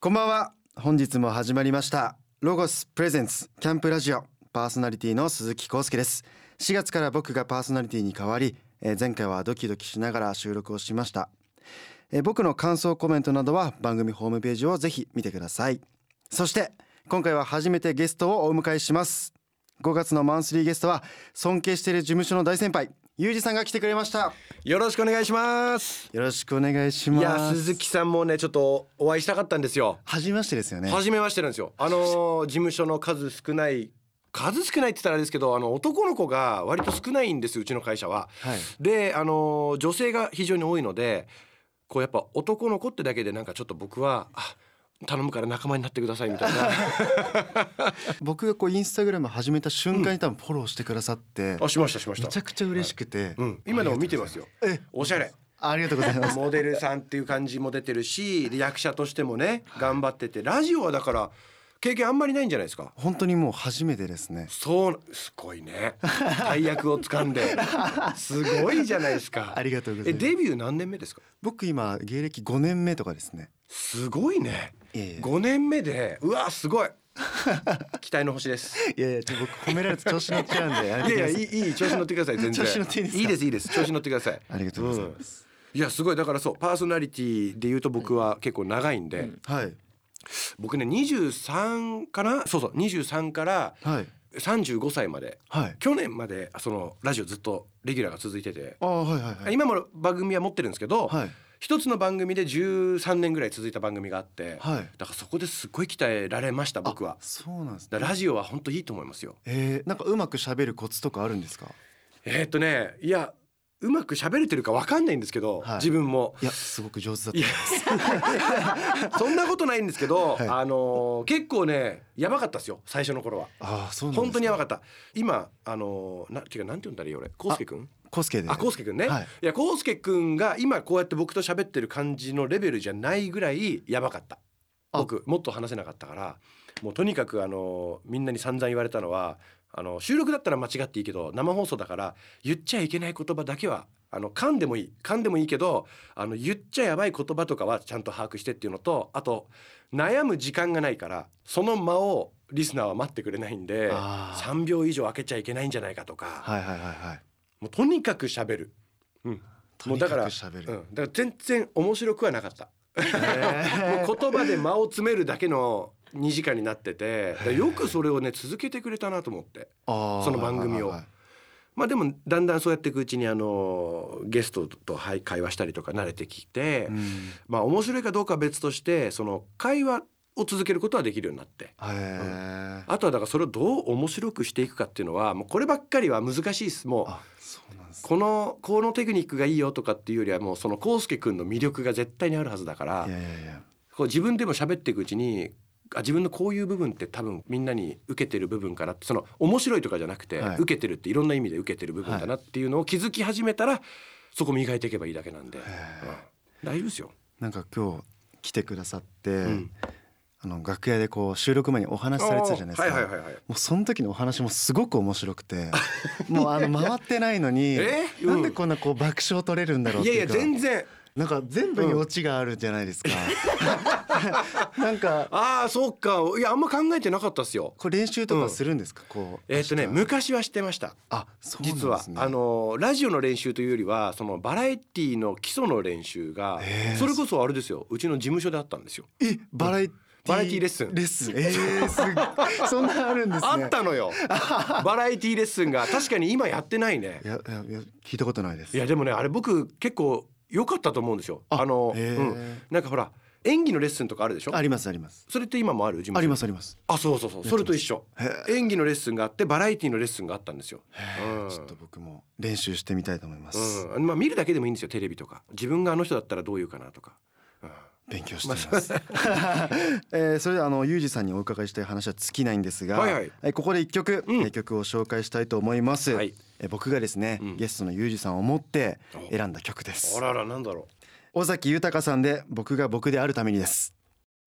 こんばんは。本日も始まりました。ロゴスプレゼンツキャンプラジオ。パーソナリティの鈴木康介です。4月から僕がパーソナリティに変わり、えー前回はドキドキしながら収録をしました、えー僕の感想コメントなどは番組ホームページをぜひ見てください。そして今回は初めてゲストをお迎えします。5月のマンスリーゲストは尊敬している事務所の大先輩ゆうじさんが来てくれましたよろしくお願いします。よろしくお願いしいやます鈴木さんもねちょっとお会いしたかったんですよ。初めましてですよね初めましてなんですよ。あのー事務所の数少ない数少ないって言ったらあれですけどあの男の子が割と少ないんですうちの会社は。はいであのー女性が非常に多いのでこうやっぱ男の子ってだけでなんかちょっと僕はあ頼むから仲間になってくださいみたいな。僕がこうインスタグラム始めた瞬間に多分フォローしてくださって、あしましたしましめたちゃくちゃ嬉しくて、うん、今でも見てますよ。えおしゃれ。ありがとうございます。モデルさんっていう感じも出てるしで役者としてもね頑張ってて。ラジオはだから経験あんまりないんじゃないですか？本当にもう初めてですね。そうすごいね。大役を掴んで。すごいじゃないですか。ありがとうございます。えデビュー何年目ですか？僕今芸歴5年目とかですね。すごいね。いやいや5年目でうわすごい。期待の星です。いやいやちょ僕褒められて調子乗っちゃうんで い。やいやいいいい調子乗ってください全然。いいですか？いいですいいです。調子乗ってください。ありがとうございます、いやすごい。だからそうパーソナリティで言うと僕は結構長いんで、はい僕ね23かなそうそう。23からはい。35歳まで。はい。去年までそのラジオずっとレギュラーが続いてて、ああはいはいはい。今も番組は持ってるんですけど、はい。一つの番組で13年ぐらい続いた番組があって、はい。だからそこですごい鍛えられました僕は。あ。そうなんですね。ラジオは本当いいと思いますよ。えー、なんかうまく喋るコツとかあるんですか？えーっとねいやうまく喋れてるかわかんないんですけど、はい。自分も。いやすごく上手だった そんなことないんですけど、はい。あのー結構ねやばかったですよ最初の頃は。ああそう本当にやばかった。今あのーなていうかなんて言うんだろう俺コウスケくんコスケであコウスケくんね、はい。い、やコウスケくんが今こうやって僕と喋ってる感じのレベルじゃないぐらいやばかった。あ。僕もっと話せなかったから。もうとにかくあのみんなに散々言われたのはあの収録だったら間違っていいけど生放送だから言っちゃいけない言葉だけはあの噛んでもいい噛んでもいいけどあの言っちゃやばい言葉とかはちゃんと把握してっていうのとあと悩む時間がないからその間をリスナーは待ってくれないんであー。3秒以上開けちゃいけないんじゃないかとか、はいはいはいはい。もうとにかく喋る、うん、もうだから喋る。うん、だから全然面白くはなかった。へ もう言葉で間を詰めるだけの2時間になっててよくそれをね続けてくれたなと思ってその番組を。まあでもだんだんそうやっていくうちにあのゲストとはい会話したりとか慣れてきて、うん。まあ面白いかどうかは別としてその会話を続けることはできるようになって。へえ、あとはだからそれをどう面白くしていくかっていうのはもうこればっかりは難しいです。もうこのこのテクニックがいいよとかっていうよりはもうそのコウスケ君の魅力が絶対にあるはずだからこう自分でも喋っていくうちにあ自分のこういう部分って多分みんなに受けてる部分かなってその面白いとかじゃなくて、はい。受けてるっていろんな意味で受けてる部分だなっていうのを気づき始めたらそこ磨いていけばいいだけなんで、うん。大丈夫ですよ。なんか今日来てくださって、ん。あの楽屋でこう収録前にお話しされてたじゃないですか、はいはいはいはい。もうその時のお話もすごく面白くて もうあの回ってないのに えうん。なんでこんなこう爆笑取れるんだろうっいやいうやていか全然なんか全部にオチがあるじゃないですか、なんかああそうか。いやあんま考えてなかったっすよ。これ練習とかするんですか、こうえーっとね昔はしてました。あそうなんです実ねは。あのラジオの練習というよりはそのバラエティの基礎の練習がへー。それこそあれですよ。うちの事務所であったんですよ。えバラエティバラエティレッスン。レッスン。えー、すごい そんなあるんですね。あったのよ。バラエティレッスンが。確かに今やってないね。いやいや聞いたことないです。いやでもねあれ僕結構良かったと思うんですよ。ああの、うん、なんかほら演技のレッスンとかあるでしょ？ありますあります。それって今もある？ありますあります。あそうそうそう。それと一緒。へ演技のレッスンがあってバラエティのレッスンがあったんですよ、うんちょっと僕も練習してみたいと思います、うん、まあ見るだけでもいいんですよテレビとか。自分があの人だったらどう言うかなとか、うん。勉強しています、えーそれではあのユージさんにお伺いしたい話は尽きないんですが、はいはい。えーここで一曲、うん。えー曲を紹介したいと思います、はいえー僕がですね、うん。ゲストのユージさんを思ってお。選んだ曲です。あららなんだろ尾崎豊さんで僕が僕であるためにです。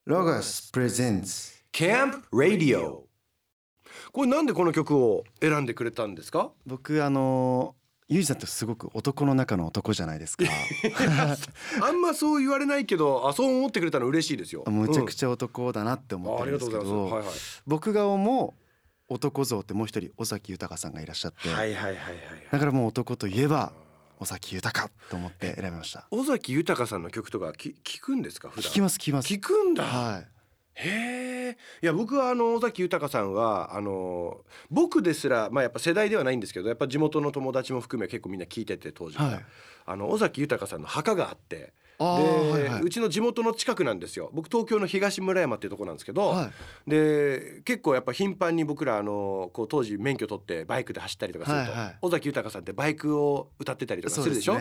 ロゴスプレゼンツうキャンプラディオこれなんでこの曲を選んでくれたんですか？僕あのゆうじさんってすごく男の中の男じゃないですか。あんまそう言われないけどあそう思ってくれたの嬉しいですよ。むちゃくゃ、ちゃ男だなって思ってるんですけど、とうございます。はいはい。僕が思う男像ってもう一人尾崎豊さんがいらっしゃって、はいはいはいはいだからもう男といえば尾崎豊と思って選びました。尾崎豊さんの曲とかき聞くんですか普段？聞きます聞きます。聞くんだ、はい。へえいや僕はあの尾崎豊さんはあの僕ですらまあやっぱ世代ではないんですけどやっぱ地元の友達も含め結構みんな聞いてて当時から、はい。あの尾崎豊さんの墓があってあで、ーはいはい。うちの地元の近くなんですよ。僕東京の東村山っていうところなんですけど、はい。で結構やっぱ頻繁に僕らあのこう当時免許取ってバイクで走ったりとかすると、はいはい。尾崎豊さんってバイクを歌ってたりとかするでしょ？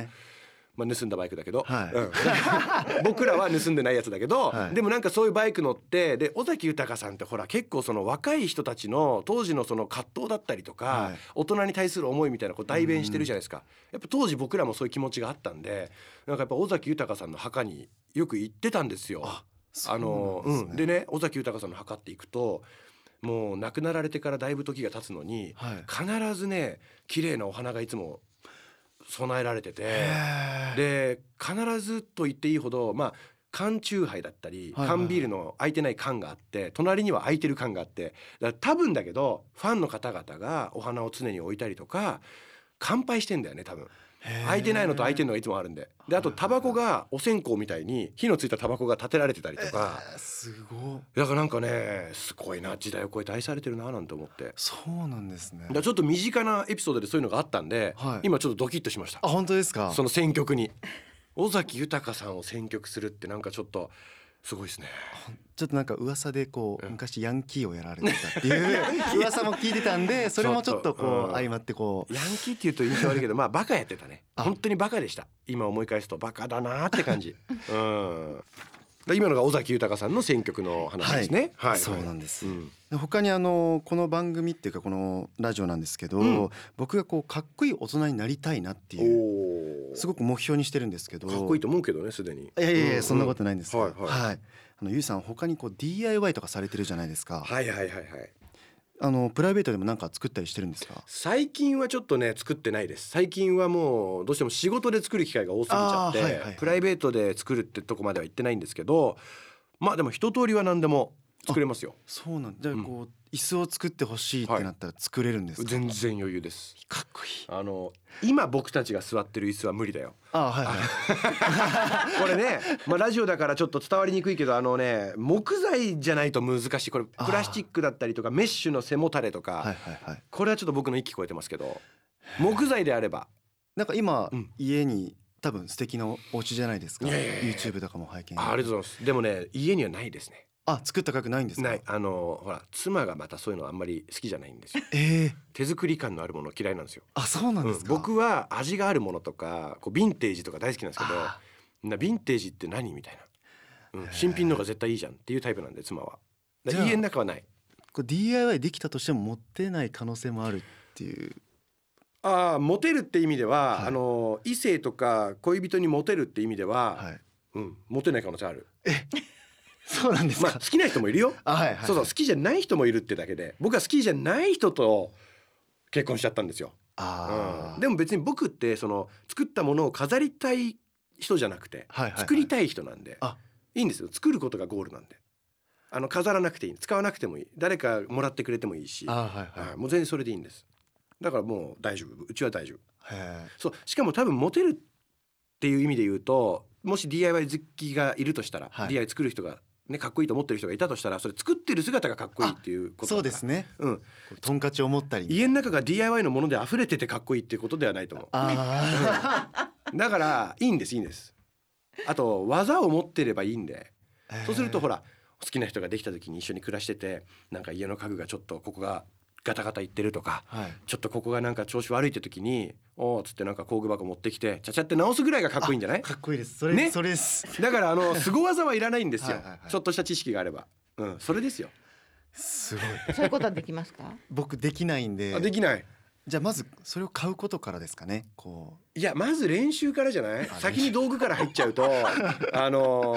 まあ、盗んだバイクだけど、はい。うん。僕らは盗んでないやつだけど、はい。でもなんかそういうバイク乗ってで尾崎豊さんってほら結構その若い人たちの当時のその葛藤だったりとか、はい。大人に対する思いみたいなこう代弁してるじゃないですか、やっぱ当時僕らもそういう気持ちがあったんでなんかやっぱ尾崎豊さんの墓によく行ってたんですよ。あのそうなんうん。でね尾崎豊さんの墓って行くともう亡くなられてからだいぶ時が経つのに、はい。必ずね綺麗なお花がいつも備えられてて。で必ずと言っていいほどまあ缶チューハイだったり缶ビールの空いてない缶があって隣には空いてる缶があってだから多分だけどファンの方々がお花を常に置いたりとか乾杯してんだよね多分へー。空いてないのと空いてるのがいつもあるんで。であとタバコがお線香みたいに火のついたタバコが立てられてたりとか。えーすごいだからなんかねすごいな時代を超えて愛されてるななんて思って。そうなんですね。だちょっと身近なエピソードでそういうのがあったんで、はい。今ちょっとドキッとしました。あ本当ですか？その選曲に。尾崎豊さんを選曲するってなんかちょっとすごいですね。ちょっとなんか噂でこううん。昔ヤンキーをやられてたっていう 噂も聞いてたんでそれもちょっとこう相まってこう。ヤンキーっていうと印象悪いけどまあバカやってたね。あ。本当にバカでした。今思い返すとバカだなって感じ。うん。で今のが尾崎豊さんの選曲の話ですね。はい、そうなんです。うん。で他にあのこの番組っていうかこのラジオなんですけど、うん。僕がこうかっこいい大人になりたいなっていうすごく目標にしてるんですけど。かっこいいと思うけどねすでに。いやいやいや、うんそんなことないんですけど、はい。はい。あのゆうさん他にこう DIY とかされてるじゃないですか、はいはいはいはいあのプライベートでもなんか作ったりしてるんですか？最近はちょっとね作ってないです。最近はもうどうしても仕事で作る機会が多すぎちゃって、はいはいはい。プライベートで作るってとこまでは行ってないんですけどまあでも一通りは何でも作れますよ。そうなんじゃあうん。こう、椅子を作ってほしいってなったら作れるんですか、全然余裕です。かっこいい。あの今僕たちが座ってる椅子は無理だよ。あはいはい。これね、まあ、ラジオだからちょっと伝わりにくいけどあのね木材じゃないと難しい。これプラスチックだったりとかメッシュの背もたれとか、はいはいはい。これはちょっと僕の息超えてますけど木材であれば。なんか今、うん。家に多分素敵なお家じゃないですか。YouTube とかも拝見あありがとうございます。でもね家にはないですねあ作った額ないんですか？ない。あのほら妻がまたそういうのあんまり好きじゃないんですよ。ええ。手作り感のあるもの嫌いなんですよ、あそうなんですか、うん。僕は味があるものとかこうヴィンテージとか大好きなんですけどあなヴィンテージって何みたいな、うん、新品の方が絶対いいじゃんっていうタイプなんで妻は。家の中はない。これ DIY できたとしても持ってない可能性もあるっていう。ああモテるって意味では、はい。あの異性とか恋人にモテるって意味では、はい。うん、モテない可能性あるそうなんですか、まあ好きな人もいるよ。あはいはい。そうそう好きじゃない人もいるってだけで僕は好きじゃない人と結婚しちゃったんですよ、あうん、でも別に僕ってその作ったものを飾りたい人じゃなくて、はいはいはい。作りたい人なんで。あ。いいんですよ。作ることがゴールなんで。あの飾らなくていい。使わなくてもいい。誰かもらってくれてもいいし、あはいはい。はい。もう全然それでいいんです。だからもう大丈夫。うちは大丈夫。へそう。しかも多分モテるっていう意味で言うともし DIY 好きがいるとしたら、はい。DIY 作る人がねかっこいいと思ってる人がいたとしたらそれ作ってる姿がかっこいいっていうことそうですね。うん。トンカチを持ったり。家の中が DIY のもので溢れててかっこいいっていうことではないと思う。あだからいいんですいいんです。あと技を持ってればいいんで。あそうするとほら好きな人ができた時に一緒に暮らしててなんか家の家具がちょっとここがガタガタいってるとかはい。ちょっとここがなんか調子悪いって時に「おーっつってなんか工具箱持ってきてちゃちゃって直すぐらいがかっこいいんじゃない？かっこいいです。それ、ね。それです。だからあの凄技はいらないんですよ。はいはいはい。ちょっとした知識があれば。うんそれですよ。すごい。そういうことはできますか？僕できないんで。あできない。じゃあまずそれを買うことからですかね。こいやまず練習からじゃない？あ先に道具から入っちゃうと あの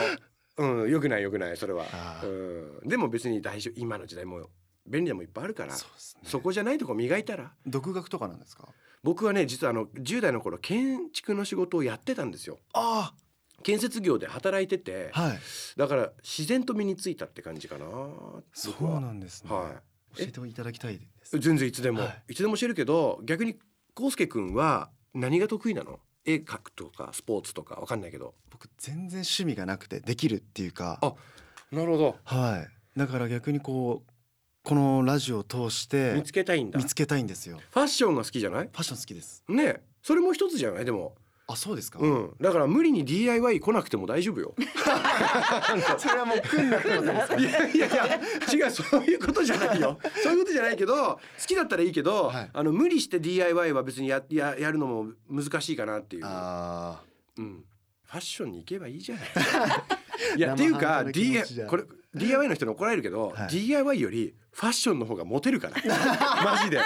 うんよくないよくないそれは。うん。でも別に大丈夫。今の時代も便利なもんいっぱいあるからね。そこじゃないとこ磨いたら。独学とかなんですか？僕はね実はあの10代の頃建築の仕事をやってたんですよ。あ建設業で働いててあはい。だから自然と身についたって感じかなそうなんですね、はい。教えていただきたいです。全然いつでも、はい。い、つでも教えるけど逆に康介くんは何が得意なの？絵描くとかスポーツとかわかんないけど。僕全然趣味がなくてできるっていうか。あなるほど。はい。だから逆にこうこのラジオを通して見つけたいんだ。見つけたいんですよ。ファッションが好きじゃない？ファッション好きです。ねえ。それも一つじゃない？でも。あそうですか、うん。だから無理に DIY 来なくても大丈夫よ。それはもう来んなくてもですか？いやいやいや。違うそういうことじゃないよ。そういうことじゃないけど好きだったらいいけど、はい。あの無理して DIY は別にやややるのも難しいかなっていう。あうん、ファッションに行けばいいじゃない。いやっていうか生半可な気持 D ちじゃこれ DIY の人に怒られるけど、はい。DIY よりファッションの方がモテるから。マジで。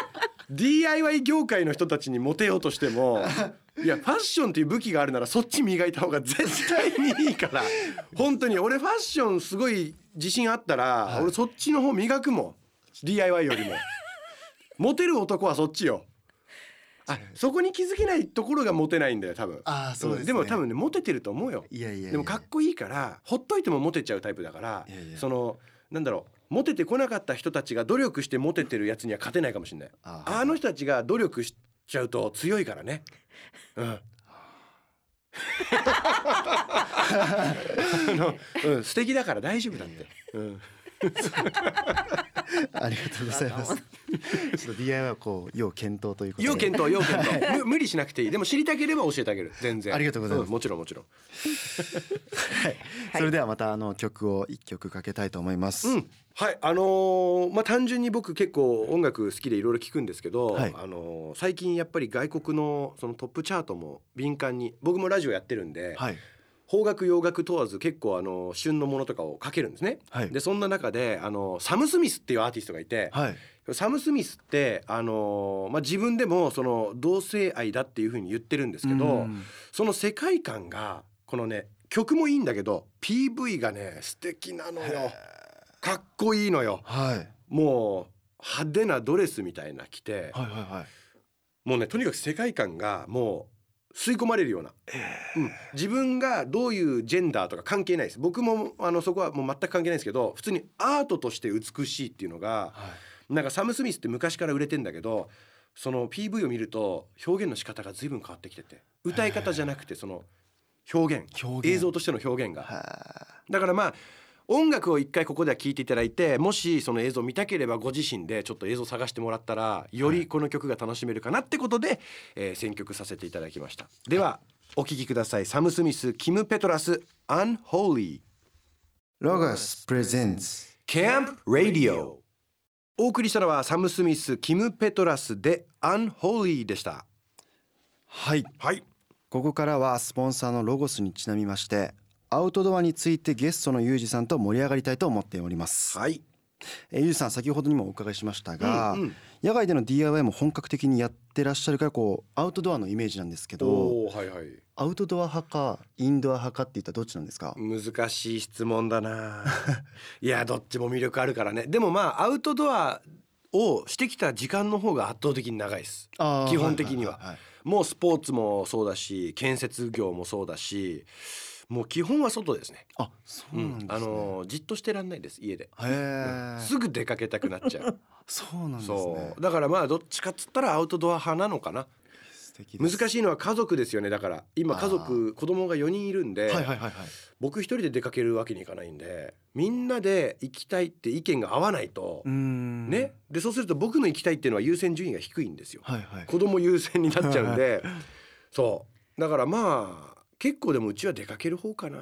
DIY 業界の人たちにモテようとしても いやファッションっていう武器があるならそっち磨いた方が絶対にいいから。本当に俺ファッションすごい自信あったら、はい。俺そっちの方磨くもん。DIY よりも。モテる男はそっちよ。あそこに気づけないところがモテないんだよ多分。あーそうですね。でも多分ねモテてると思うよ。いやいやでもかっこいいからほっといてもモテちゃうタイプだからそのなんだろうモテてこなかった人たちが努力してモテてるやつには勝てないかもしれない。ああの人たちが努力しちゃうと強いからね。うん。あの、うん、素敵だから大丈夫だって、うん、ありがとうございます。ちょっと DIY はこう要検討ということで。要検討要検討。む無理しなくていい。でも知りたければ教えてあげる。全然。ありがとうございます。んもちろんもちろん。それではまたあの曲を一曲かけたいと思います、うん、はい。あのーまあ単純に僕結構音楽好きでいろいろ聞くんですけど、はい。あのー最近やっぱり外国のそのトップチャートも敏感に僕もラジオやってるんで、はい邦楽洋楽問わず結構あの旬のものとかをかけるんですね。はい。でそんな中であのサム・スミスっていうアーティストがいて、はい。サム・スミスってあのーまあ、自分でもその同性愛だっていうふうに言ってるんですけど、うん。その世界観がこのね曲もいいんだけど PV がね素敵なのよ。かっこいいのよ。はい。もう派手なドレスみたいな着てはいはいはい。もうねとにかく世界観がもう吸い込まれるような、うん、自分がどういうジェンダーとか関係ないです。僕もあのそこはもう全く関係ないですけど普通にアートとして美しいっていうのがはい。なんかサム・スミスって昔から売れてんだけどその PV を見ると表現の仕方が随分変わってきてて歌い方じゃなくてその表現映像としての表現が。はだからまあ音楽を一回ここでは聴いていただいてもしその映像を見たければご自身でちょっと映像を探してもらったらよりこの曲が楽しめるかなってことで、えー選曲させていただきました。ではお聴きください。サム・スミスキム・ペトラス Unholy ロゴスプレゼンツ。Camp Radio お送りしたのはサム・スミスキム・ペトラスで Unholy でした。はい。はい。ここからはスポンサーのロゴスにちなみましてアウトドアについてゲストのユージさんと盛り上がりたいと思っております、はい。えーユージさん先ほどにもお伺いしましたが、うんうん。野外での DIY も本格的にやってらっしゃるからこうアウトドアのイメージなんですけどはいはい。アウトドア派かインドア派かって言ったらどっちなんですか、難しい質問だな。いやどっちも魅力あるからね。でもまあアウトドアをしてきた時間の方が圧倒的に長いです。基本的にはいいい。もうスポーツもそうだし建設業もそうだしもう基本は外ですね。あそうなんですね、あのーじっとしてらんないです家で、へえ、すぐ出かけたくなっちゃう。そうなんですそねう。だからまあどっちかっつったらアウトドア派なのかな。難しいのは家族ですよね。だから今家族子供が4人いるんで、はいはいはいはい。僕一人で出かけるわけにいかないんでみんなで行きたいって意見が合わないとうー、ん。ね。でそうすると僕の行きたいっていうのは優先順位が低いんですよ。はいはい。子供優先になっちゃうんで。そう。だからまあ結構でもうちは出かける方かな。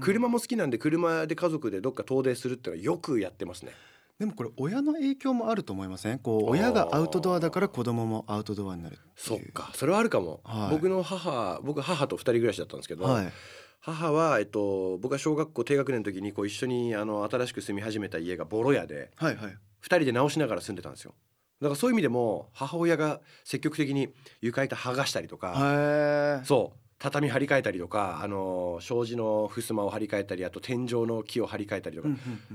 車も好きなんで車で家族でどっか遠出するってのはよくやってますね。でもこれ親の影響もあると思いません？こう親がアウトドアだから子供もアウトドアになるそっか。それはあるかも、はい。僕の母僕母と二人暮らしだったんですけど、はい。母は、えっと、僕が小学校低学年の時にこう一緒にあの新しく住み始めた家がボロ屋ではいはい。二人で直しながら住んでたんですよ。だからそういう意味でも母親が積極的に床板剥がしたりとか、そう畳張り替えたりとかあの障子の襖を張り替えたりあと天井の木を張り替えたりとか、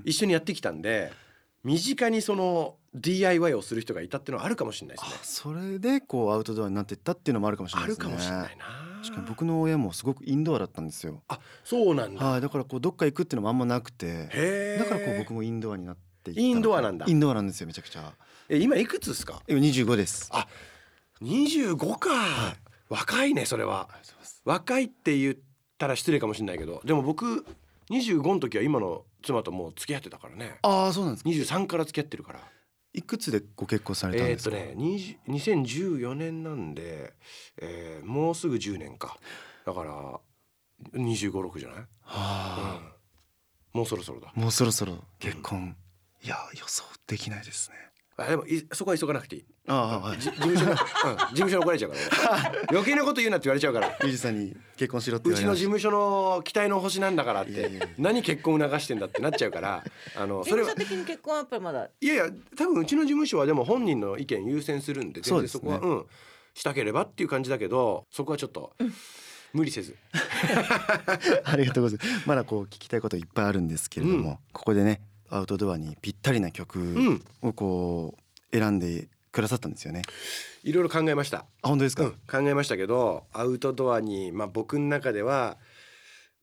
一緒にやってきたんで身近にその DIY をする人がいたっていうのはあるかもしれないですね。あそれでこうアウトドアになってったっていうのもあるかもしれあるないですね。かもしれないな確かに僕の親もすごくインドアだったんですよ。あそうなんだ。はいだからこうどっか行くっていうのもあんまなくてだからこう僕もインドアになってインドアなんだ。インドアなんですよめちゃくちゃ。え今いくつですか？今25です。あ25か、若いねそれは若いって言ったら失礼かもしれないけどでも僕25の時は今の妻ともう付き合ってたからね。ああそうなんですか。23から付き合ってるから。いくつでご結婚されたんですか、えーっとね20 2014年なんで、えーもうすぐ10年か。だから2 5 6じゃない、はあ、もうそろそろだ。もうそろそろ結婚、いや予想できないですねあでもいそこは急がなくていい。ああはい。じ事務所の、うん、事務所に怒られちゃうから。俺 余計なこと言うなって言われちゃうから。ゆうじさんに結婚しろってうちの言われまし事務所の期待の星なんだからっいやいやいや。て何結婚促してんだってなっちゃうから。あの事それは務所的に結婚はやっぱりまだ。いやいや多分うちの事務所はでも本人の意見優先するんで全然そうですね。そこはうん。したければっていう感じだけどそこはちょっと無理せず。た ありがとうございます。まだこう聞きたいこといっぱいあるんですけれども、うん。ここでねアウトドアにぴったりな曲うん。をこう選んでくださったんですよね。いろいろ考えました、あ本当ですか、うん、考えましたけどアウトドアにまあ僕の中では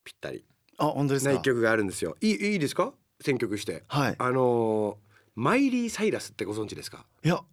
ぴったり。あ本当ですか？な一曲があるんですよ。いいいいですか？選曲して。はい。あのーマイリー・サイラスってご存知ですか？いやあ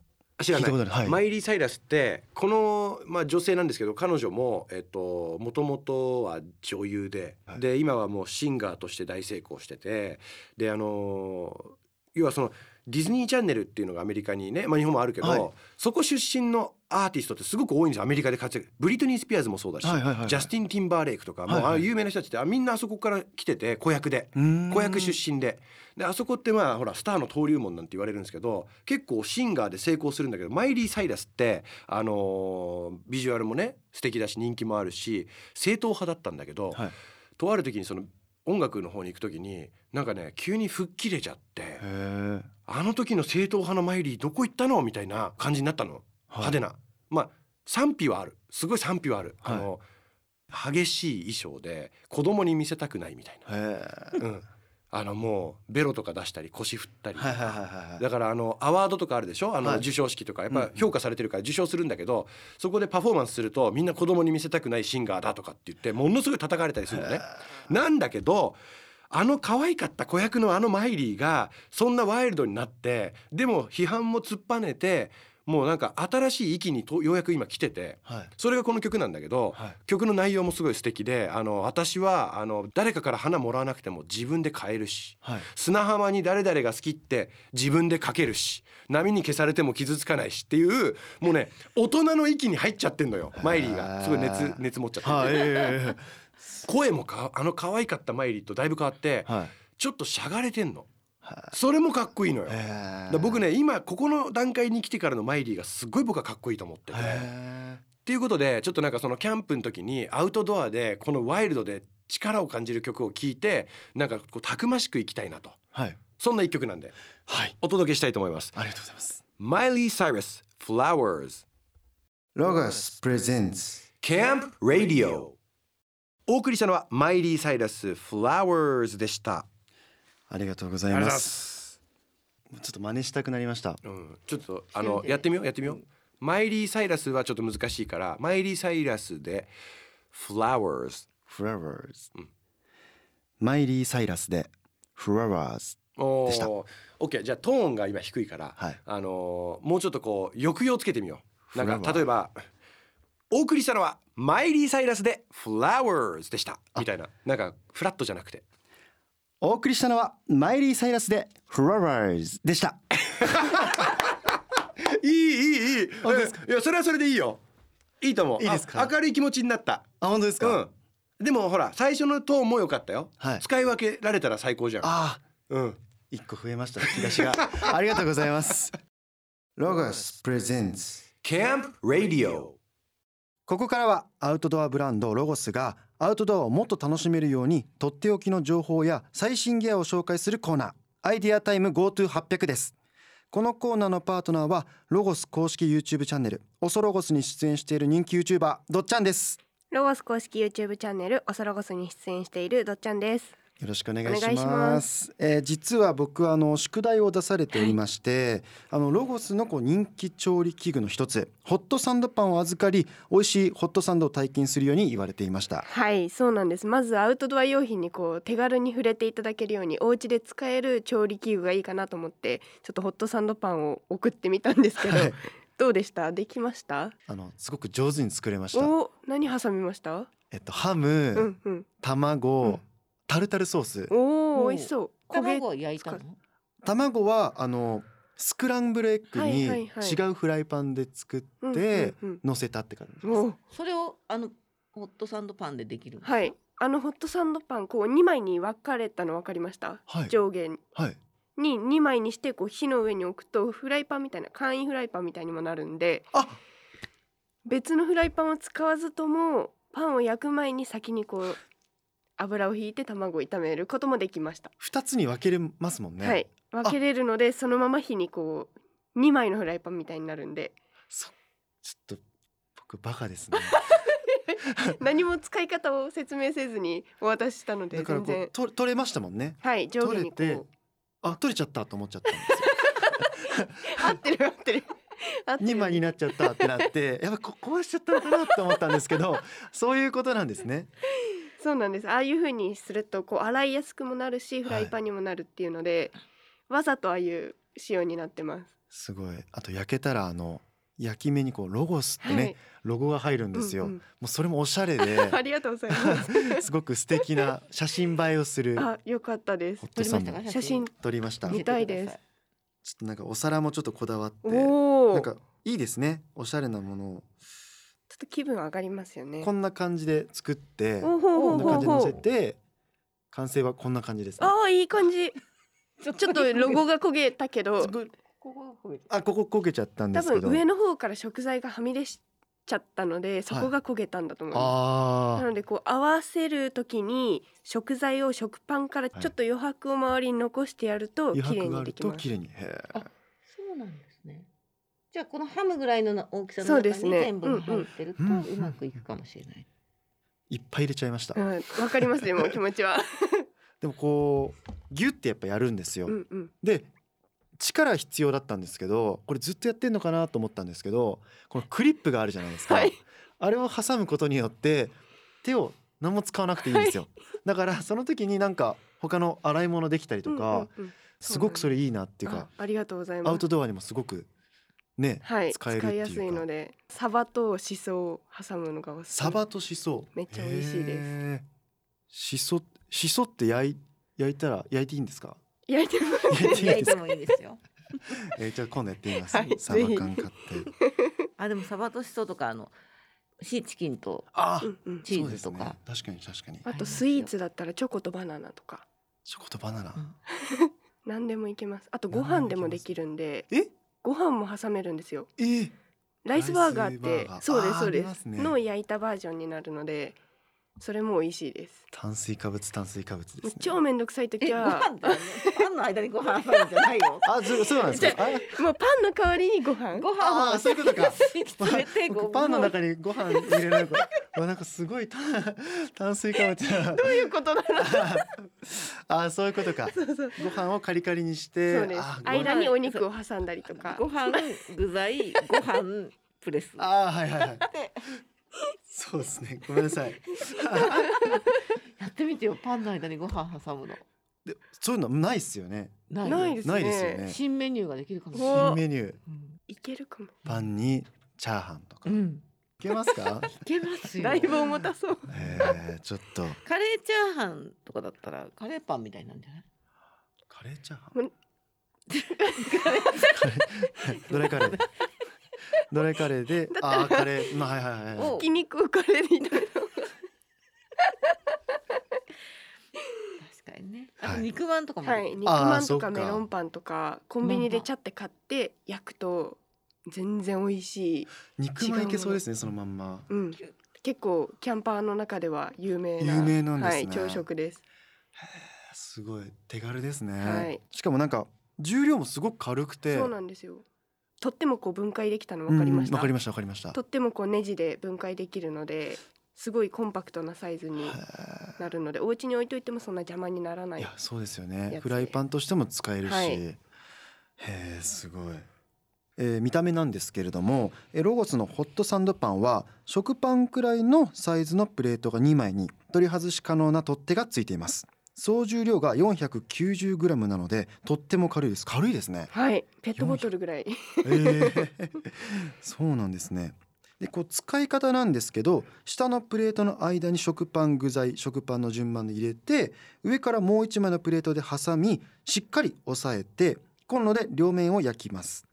知らない。聞いはい。マイリー・サイラスってこの、まあ、女性なんですけど彼女もえっともともとは女優で、はい。で今はもうシンガーとして大成功しててであのー要はそのディズニーチャンネルっていうのがアメリカにね、まあ、日本もあるけど、はい。そこ出身のアーティストってすごく多いんですよ。アメリカで活躍。ブリトニー・スピアーズもそうだし、はいはいはいはい。ジャスティン・ティンバーレイクとか、もうはいはい。ああいう有名な人たちってあみんなあそこから来てて子役で。子役出身で。であそこってまあほらスターの登竜門なんて言われるんですけど結構シンガーで成功するんだけどマイリー・サイラスって、あのービジュアルもね素敵だし人気もあるし正統派だったんだけど、はい。とある時にその音楽の方に行く時になんかね急に吹っ切れちゃってあの時の正統派のマイリーどこ行ったのみたいな感じになったの、派手な。まあ賛否はある。すごい賛否はある、はい。あの激しい衣装で子供に見せたくないみたいな。うん、あのもうベロとか出したり腰振ったり、はいはいはいはいだからあのアワードとかあるでしょ？あのはい。授賞式とか。やっうんぱ評価されてるから受賞するんだけど、そこでパフォーマンスするとみんな子供に見せたくないシンガーだとかって言ってものすごい叩かれたりするのね。なんだけどあの可愛かった子役のあのマイリーがそんなワイルドになってでも批判も突っぱねてもうなんか新しい域にとようやく今来ててはい。それがこの曲なんだけど、はい。曲の内容もすごい素敵であの私はあの誰かから花もらわなくても自分で買えるしはい。砂浜に誰々が好きって自分で書けるし波に消されても傷つかないしっていうもうね 大人の域に入っちゃってんのよマイリーが。すごい熱熱持っちゃってて、声もかあの可愛かったマイリーとだいぶ変わってちょっとしゃがれてんの。はそれもかっこいいのよ。僕ね今ここの段階に来てからのマイリーがすごい僕はかっこいいと思ってて。へっていうことでちょっとなんかそのキャンプの時にアウトドアでこのワイルドで力を感じる曲を聴いてなんかこうたくましくいきたいなとはいそんな一曲なんではいお届けしたいと思います。ありがとうございますマイリー・サイラス Flowers ロガスプレゼンツ Camp Radio お送りしたのはマイリー・サイラス Flowers でした。ありがとうございます。す。ちょっと真似したくなりました。うん、ちょっとあのやってみようやってみよう。マイリー・サイラスはちょっと難しいからマイリー・サイラスで Flowers Flowers うん。マイリー・サイラスで Flowers おでした。ー OK じゃあトーンが今低いから、はい。あのーもうちょっとこう抑揚つけてみよう。なんか例えばお送りしたのはマイリー・サイラスで Flowers でした。みたいな。なんかフラットじゃなくてお送りしたのはマイリー・サイラスで Flowers でした。いいいいいい。いやそれはそれでいいよ。いいと思う。いいですか？あ明るい気持ちになった。あ本当ですか、うん。でもほら最初のトーンも良かったよ、はい。使い分けられたら最高じゃん。あうん。一個増えました引き出しが。ありがとうございます。ロガスプレゼンツ Camp Radio ここからはアウトドアブランドロゴスがアウトドアをもっと楽しめるようにとっておきの情報や最新ギアを紹介するコーナー。アイディアタイム GoTo800 です。このコーナーのパートナーはロゴス公式 YouTube チャンネル。オソロゴスに出演している人気 YouTuber どっちゃんです。ロゴス公式 YouTube チャンネルオソロゴスに出演しているどっちゃんです。よろしくお願いします。えー実は僕はあの宿題を出されておりまして、あのロゴスのこう人気調理器具の一つホットサンドパンを預かり美味しいホットサンドを体験するように言われていました。はいそうなんです。まずアウトドア用品にこう手軽に触れていただけるようにお家で使える調理器具がいいかなと思ってちょっとホットサンドパンを送ってみたんですけど、はい。どうでした？できました？あのすごく上手に作れました。お何挟みました？えっとハム、うんうん。卵、うんタルタルソース、おおお美味しそう。焦げ卵は焼いたの？卵はあのスクランブルエッグに違うフライパンで作って乗せたって感じです。それをあのホットサンドパンでできるんですかはい。あのホットサンドパンこう2枚に分かれたの分かりました、はい。上下はい。に2枚にしてこう火の上に置くとフライパンみたいな簡易フライパンみたいにもなるんであ！別のフライパンを使わずともパンを焼く前に先にこう油をひいて卵を炒めることもできました、二つに分けれますもんね。はい分けれるのでそのまま火にこう2枚のフライパンみたいになるんでそちょっと僕バカですね。何も使い方を説明せずにお渡ししたのでだからこうと取れましたもんね。はい上下にこ取れてうあ取れちゃったと思っちゃったんですよ。合ってる合ってる 合ってる二枚になっちゃったってなってやっぱこ壊しちゃったのかなと思ったんですけどそういうことなんですね。そうなんですああいう風にするとこう洗いやすくもなるしフライパンにもなるっていうので、わざとああいう仕様になってます。すごい。あと焼けたらあの焼き目にこうロゴスってね、はいロゴが入るんですよ。うんうんもうそれもおしゃれで ありがとうございます。すごく素敵な写真映えをするあ、よかったです。撮りました写真撮りました。ちょ見たいですっとなんかお皿もちょっとこだわってなんかいいですね。おしゃれなものをっと気分上がりますよね。こんな感じで作ってこんなうほうほう感じで乗せほう。て完成はこんな感じです、ね。ああいい感じ。ちょちょっとロゴが焦げたけどす、ごいここが焦げてあここ焦げちゃったんで多すけど。分上の方から食材がはみ出しちゃったので、そこが焦げたんだと思います。なあのでこう合わせるときに食材を食パンからちょっと余白を周りに残してやるとあ余綺麗白があるにできます。と綺麗に。へそうなんですねじゃあこのハムぐらいのな大きさの中にそうですね全部が入ってるとうまくいくかもしれないいっぱい入れちゃいました。うん、わかりますでも気持ちは。でもこうギュってやっぱやるんですよ。うんうん。で力必要だったんですけどこれずっとやってんのかなと思ったんですけどこのクリップがあるじゃないですか、はい。あれを挟むことによって手を何も使わなくていいんですよ、だからその時になんか他の洗い物できたりとか、うんうんうんすごくそれいいなっていうかあありがとうございます。アウトドアにもすごくね、はい、使えるっていうか。やすいので、サバとシソを挟むのがおすすめ。サバとシソ。めっちゃ美味しいです。シソシソって焼い焼いたら焼いていいんですか？焼いても焼いていいんですか？焼いてもいいですよ。えーじゃあ今度やってみます、はいサバ缶買って。あでもサバとシソとかあのシーチキンと。チーズとそうですね。か、確かに確かに。あとスイーツだったらチョコとバナナとか。チョコとバナナ、うん。何でもいけます。あとご飯でもできるんで、え？ご飯も挟めるんですよ。えーライスバーガーってそうですそうですね。の焼いたバージョンになるので、それも美味しいです。炭水化物炭水化物ですね。超めんどくさいえ時ごはパンの間にご飯挟むんじゃないよ。あそうそうなんですか？あもうパンの代わりにご飯。ごあ飯をーそういうことか。パンの中にご飯入れられるから なんかすごい炭炭水化物などういうことだろう。あーそういうことか。そうそう。ご飯をカリカリにしてそうです。間にお肉を挟んだりとか。ご飯具材ご飯プレス。あーはいはいはいそうですね。ごめんなさい。やってみてよ。パンの間にご飯挟むの。でそういうのないっすよね。ないないですね。ないですよね。新メニューができるかもしれない。お新メニュー。いけるかも。パンにチャーハンとか。いうん。けますか？いけますよ。だいぶ重たそう。えー、ちょっと。カレーチャーハンとかだったらカレーパンみたいなんじゃない？カレーチャーハン？うんドライカレー？ドライカレーであーカレーまあはいはいはいはい。お。ひき肉をカレーで炒めた。確かにね。あ肉まんとかもはい、肉まんとかか。メロンパンとかコンビニでチャって買って焼くと全然美味しい。肉まんいけそうですねそのまんま。うん。結構キャンパーの中では有名な有名なんですね。はい、朝食です。すごい。手軽ですね、はい。しかもなんか重量もすごく軽くて。そうなんですよ。とってもこう分解できたの分かりました？うんわかりましたわかりました。とってもこうネジで分解できるのですごいコンパクトなサイズにへなるのでお家に置いといてもそんな邪魔にならないーいやそうですよね。フライパンとしても使えるし、はい。へえすごい、えー見た目なんですけれどもえーロゴスのホットサンドパンは食パンくらいのサイズのプレートが2枚に取り外し可能な取っ手がついています総重量が 490g なのでとっても軽いです。軽いですね。はい。ペットボトルぐらい。えー。そうなんですね。でこう使い方なんですけど下のプレートの間に食パン具材食パンの順番で入れて上からもう一枚のプレートで挟みしっかり押さえてコンロで両面を焼きます。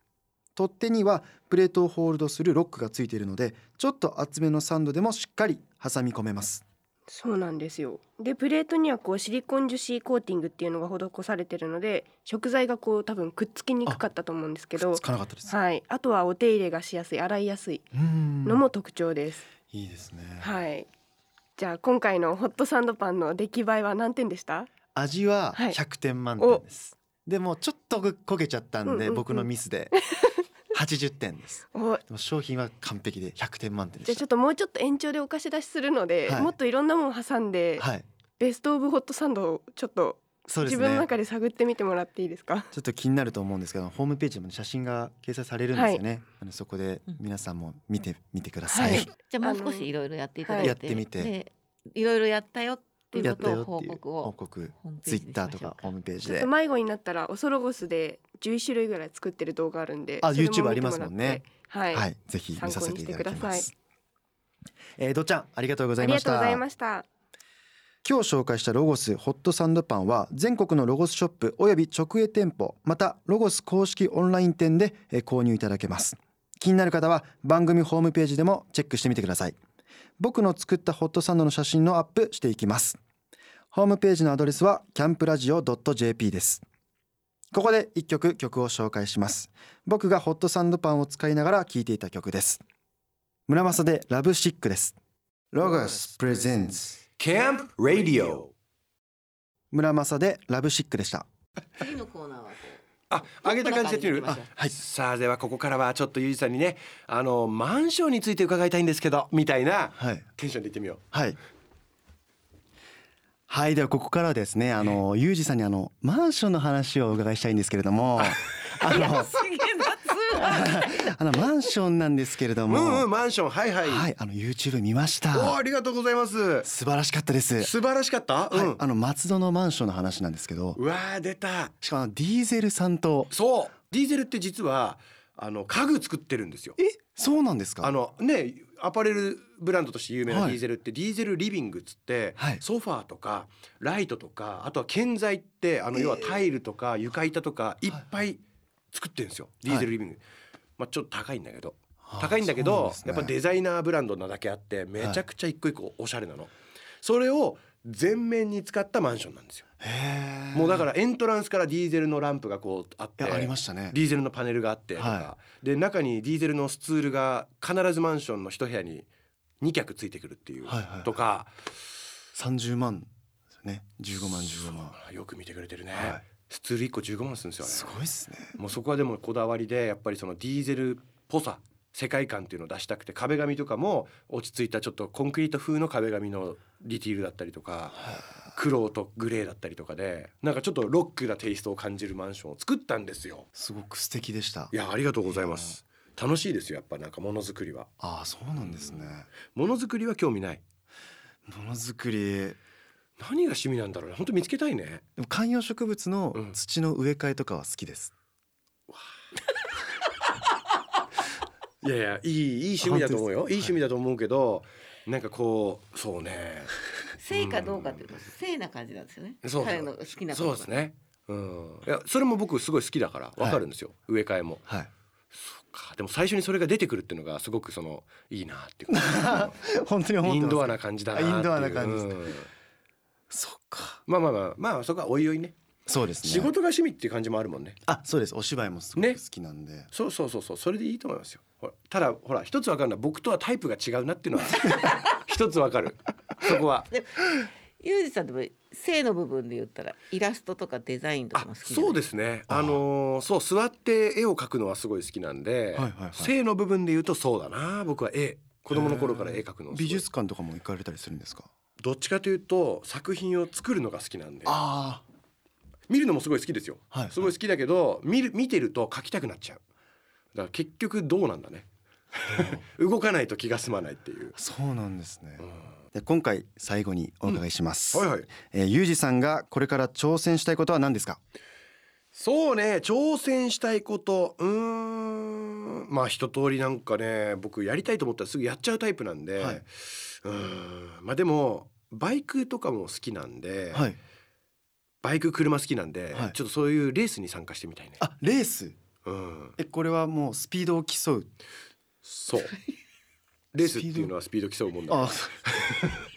取っ手にはプレートをホールドするロックがついているのでちょっと厚めのサンドでもしっかり挟み込めますそうなんですよ。でプレートにはこうシリコン樹脂コーティングっていうのが施されてるので食材がこう多分くっつきにくかったと思うんですけどつかなかったです、はい。あとはお手入れがしやすい洗いやすいのも特徴です、いいですね、はい。じゃあ今回のホットサンドパンの出来栄えは何点でした？味ははい。100点満点です、でもちょっと焦げちゃったんで、僕のミスで80点です。おでも商品は完璧で100点満点でしじゃあちょっともうちょっと延長でお貸し出しするので、はい。もっといろんなもの挟んで、たはい。ベストオブホットサンドをちょっとね自分の中で探ってみてもらっていいですか？ちょっと気になると思うんですけどホームページでも写真が掲載されるんですよね、あのそこで皆さんも見てみてください、はい。じゃあもう少しいろいろやっていただいて、やってみて。でいろいろやったよっていうことを報告を報告ツイッターとかホームページで。迷子になったらオソロゴスで11種類ぐらい作ってる動画あるんであ YouTube 見ありますもんね。はい、はい、ぜひ見させていただきます。えー、どっちゃんありがとうござあいました。りがとうございました。今日紹介したロゴスホットサンドパンは全国のロゴスショップおよび直営店舗またロゴス公式オンライン店でえー購入いただけます。気になる方は番組ホームページでもチェックしてみてください僕の作ったホットサンドの写真のアップしていきます。ホームページのアドレスはキャンプラジオ .jp です。ここで一曲曲を紹介します。僕がホットサンドパンを使いながら聴いていた曲です。村正でラブシックです。ロゴスプレゼンツ Camp Radio 村正でラブシックでした。次のコーナーは？こあ上げた感じでやってみるはい。さあではここからはちょっとゆうじさんにねあのマンションについて伺いたいんですけどみたいなはい。テンションで言ってみよう。はい。はいではここからはですねあのユージさんにあのマンションの話をお伺いしたいんですけれども。あのあのマンションなんですけれどうも、んうんマンションはいはい、はいあの YouTube 見ましおたありがとうございます。素晴らしかったです。素晴らしかった、はい、うん。あの松戸のマンションの話なんですけど。うわー出た。しかもあのディーゼルさんと。そう。ディーゼルって実はあの家具作ってるんですよ。えそうなんですか？あのねアパレルブランドとして有名なはい。ディーゼルって、ディーゼルリビングっつって、はい。ソファーとかライトとかあとは建材ってあのえー。要はタイルとか床板とかいっぱい作ってるんですよ、ディーゼルリビング、まあちょっと高いんだけど。あ高いんだけど、ね。やっぱデザイナーブランドなだけあってめちゃくちゃ一個一個おしゃれなの、それを全面に使ったマンションなんですよ。もうだからエントランスからディーゼルのランプがこうあってありましたね。ディーゼルのパネルがあってとか、はで中にディーゼルのスツールが必ずマンションの一部屋に2脚ついてくるっていうはいはいとか、30万ですよね。15万15万。よく見てくれてるね、はいスツール1個15万するんですよね。すごいですね。もうそこはでもこだわりでやっぱりそのディーゼルっぽさ世界観っていうのを出したくて壁紙とかも落ち着いたちょっとコンクリート風の壁紙のディティールだったりとか黒とグレーだったりとかでなんかちょっとロックなテイストを感じるマンションを作ったんですよ。すごく素敵でした。いやありがとうございます。楽しいですよやっぱなんかものづくりは。ああそうなんですね。ものづくりは興味ない。ものづくり何が趣味なんだろうね。本当見つけたいね。でも観葉植物のうん。土の植え替えとかは好きです、いやいやいいいい趣味だと思うよ。いい趣味だと思うけどなんかこうそうね。性かどうかっていうと性な感じなんですよね。そう彼の好きなことが。そうですね。うん。いやそれも僕すごい好きだからわかるんですよ、植え替えも。はい。か。でも最初にそれが出てくるっていうのがすごくそのいいなっていうか。本当に思ってますインドアな感じだなっていう。インドアな感じですうんそっか。まあまあまあまあそこはおいおいね。そうですね。仕事が趣味っていう感じもあるもんね。あそうです。お芝居もすごくね。好きなんで、そうそうそうそうそれでいいと思いますよ。ほらただほら一つわかるのは僕とはタイプが違うなっていうのは 一つわかる。そこは。ユージさんでも性の部分で言ったらイラストとかデザインとかあも好きそうですすね。あのーそう座って絵を描くのはすごい好きなんで、はいはいはい。性の部分で言うとそうだな。僕は絵。子供の頃から絵描くのすごい。美術館とかも行かれたりするんですか？どっちかというと作品を作るのが好きなんで。あ見るのもすごい好きですよ、はい。すごい好きだけど見る見てると描きたくなっちゃう。だから結局どうなんだね。動かないと気が済まないっていう、あそうなんですね。うん。で今回最後にお伺いします、はいはい。えー、ゆうじさんがこれから挑戦したいことは何ですか？そうね挑戦したいこと。うーん。まあ一通りなんかね僕やりたいと思ったらすぐやっちゃうタイプなんで、はいうーん。まあでもバイクとかも好きなんで、はい。バイク車好きなんで、はい。ちょっとそういうレースに参加してみたいね。あレース？うん、えこれはもうスピードを競う？そう。レースっていうのはスピード競うもんだあから。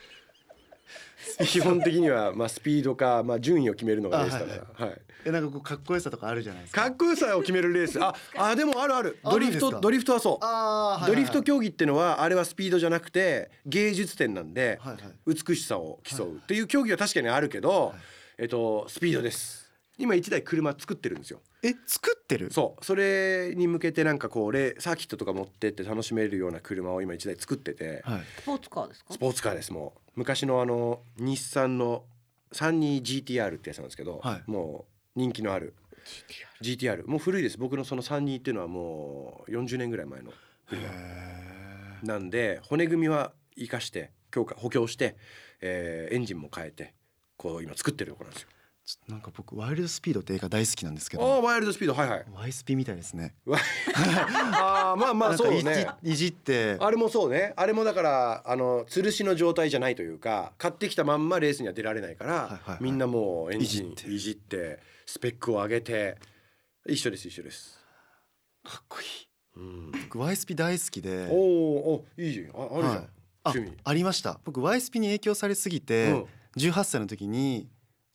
基本的にはまあスピードかまあ順位を決めるのがレースだから。はい。えなんかこうかっこよさとかあるじゃないですか？かっこよさを決めるレース。あ、あでもあるある。あドリフトドリフトはそう。あードリフト競技ってのはあれはスピードじゃなくて芸術点なんではいはい美しさを競うっていう競技は確かにあるけど、えっとスピードです。今一台車作ってるんですよ。え作ってる？そうそれに向けてなんかこうレサーキットとか持ってって楽しめるような車を今一台作ってて、はいスポーツカーですか？スポーツカーですもう昔のあの日産の 32GTR ってやつなんですけど、はい。もう人気のある。GTR もう古いです。僕のその32っていうのはもう40年ぐらい前の車。なんで骨組みは生かして強化補強して、えーエンジンも変えてこう今作ってるところなんですよ。なんか僕ワイルドスピードって映画大好きなんですけど。ワイルドスピード。はいはい。ワイスピみたいですね。ああまあまあそうなんかね。いじいじって。あれもそうね。あれもだからあの吊るしの状態じゃないというか買ってきたまんまレースには出られないから、いはいはい。みんなもうエンジンいじって。いじってスペックを上げて一緒です一緒です。かっこいい。うん、僕ワイスピ大好きで。おーおいいじゃん。ああるじゃん、はい。あ趣味。ありました。僕ワイスピに影響されすぎて、うん。18歳の時に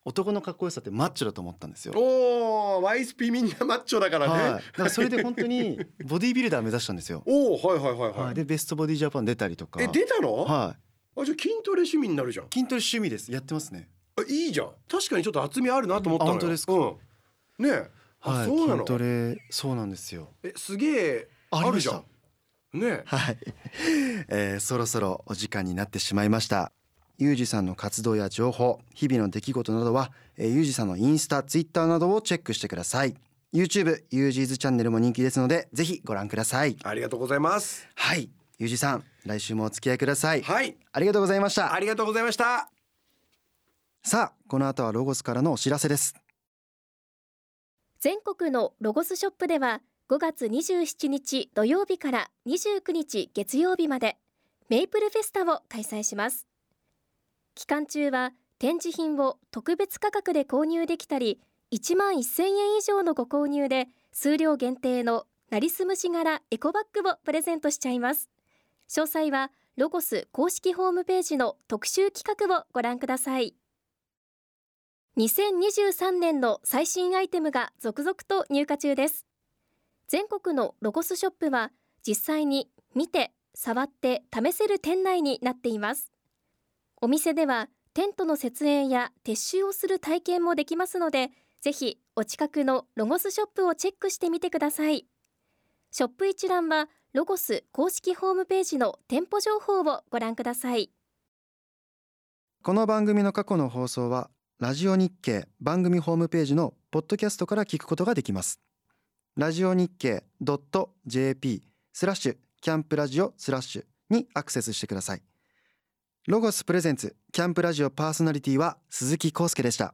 男のかっこよさってマッチョだと思ったんですよおおワイスピみんなマッチョだからね。はい、だからそれで本当に ボディービルダー目指したんですよ。おおはいはいはいはい。はい、でベストボディジャパン出たりとか。え出たの？はあじゃあ筋トレ趣味になるじゃん。い。筋トレ趣味です。やってますね。あいいじゃん。確かにちょっと厚みあるなと思ったのよ。あ本当ですか？うん。ねはい。そうなの？筋。トレそうなんですよ。えすげえあるじゃん。ねえ。はい、えーそろそろお時間になってしまいました。ゆうじさんの活動や情報、日々の出来事などは、えー、ゆうじさんのインスタ、ツイッターなどをチェックしてください。YouTube、ユージーズチャンネルも人気ですので、ぜひご覧ください。ありがとうございます。はい、ゆうじさん、来週もお付き合いください。はい。ありがとうございましたあ。りがとうございました。さあ、この後はロゴスからのお知らせです。全国のロゴスショップでは5月27日土曜日から29日月曜日までメイプルフェスタを開催します期間中は展示品を特別価格で購入できたり1万1000円以上のご購入で数量限定のなりすむし柄エコバッグをプレゼントしちゃいます。詳細はロゴス公式ホームページの特集企画をご覧ください。2023年の最新アイテムが続々と入荷中です。全国のロゴスショップは実際に見て触って試せる店内になっています。お店ではテントの設営や撤収をする体験もできますのでぜひお近くのロゴスショップをチェックしてみてください。ショップ一覧はロゴス公式ホームページの店舗情報をご覧ください。この番組の過去の放送はラジオ日経番組ホームページのポッドキャストから聞くことができます。ラジオ日経 .jp スラッシュキャンプラジオスラッシュにアクセスしてください。ロゴスプレゼンツキャンプラジオパーソナリティは鈴木康介でした。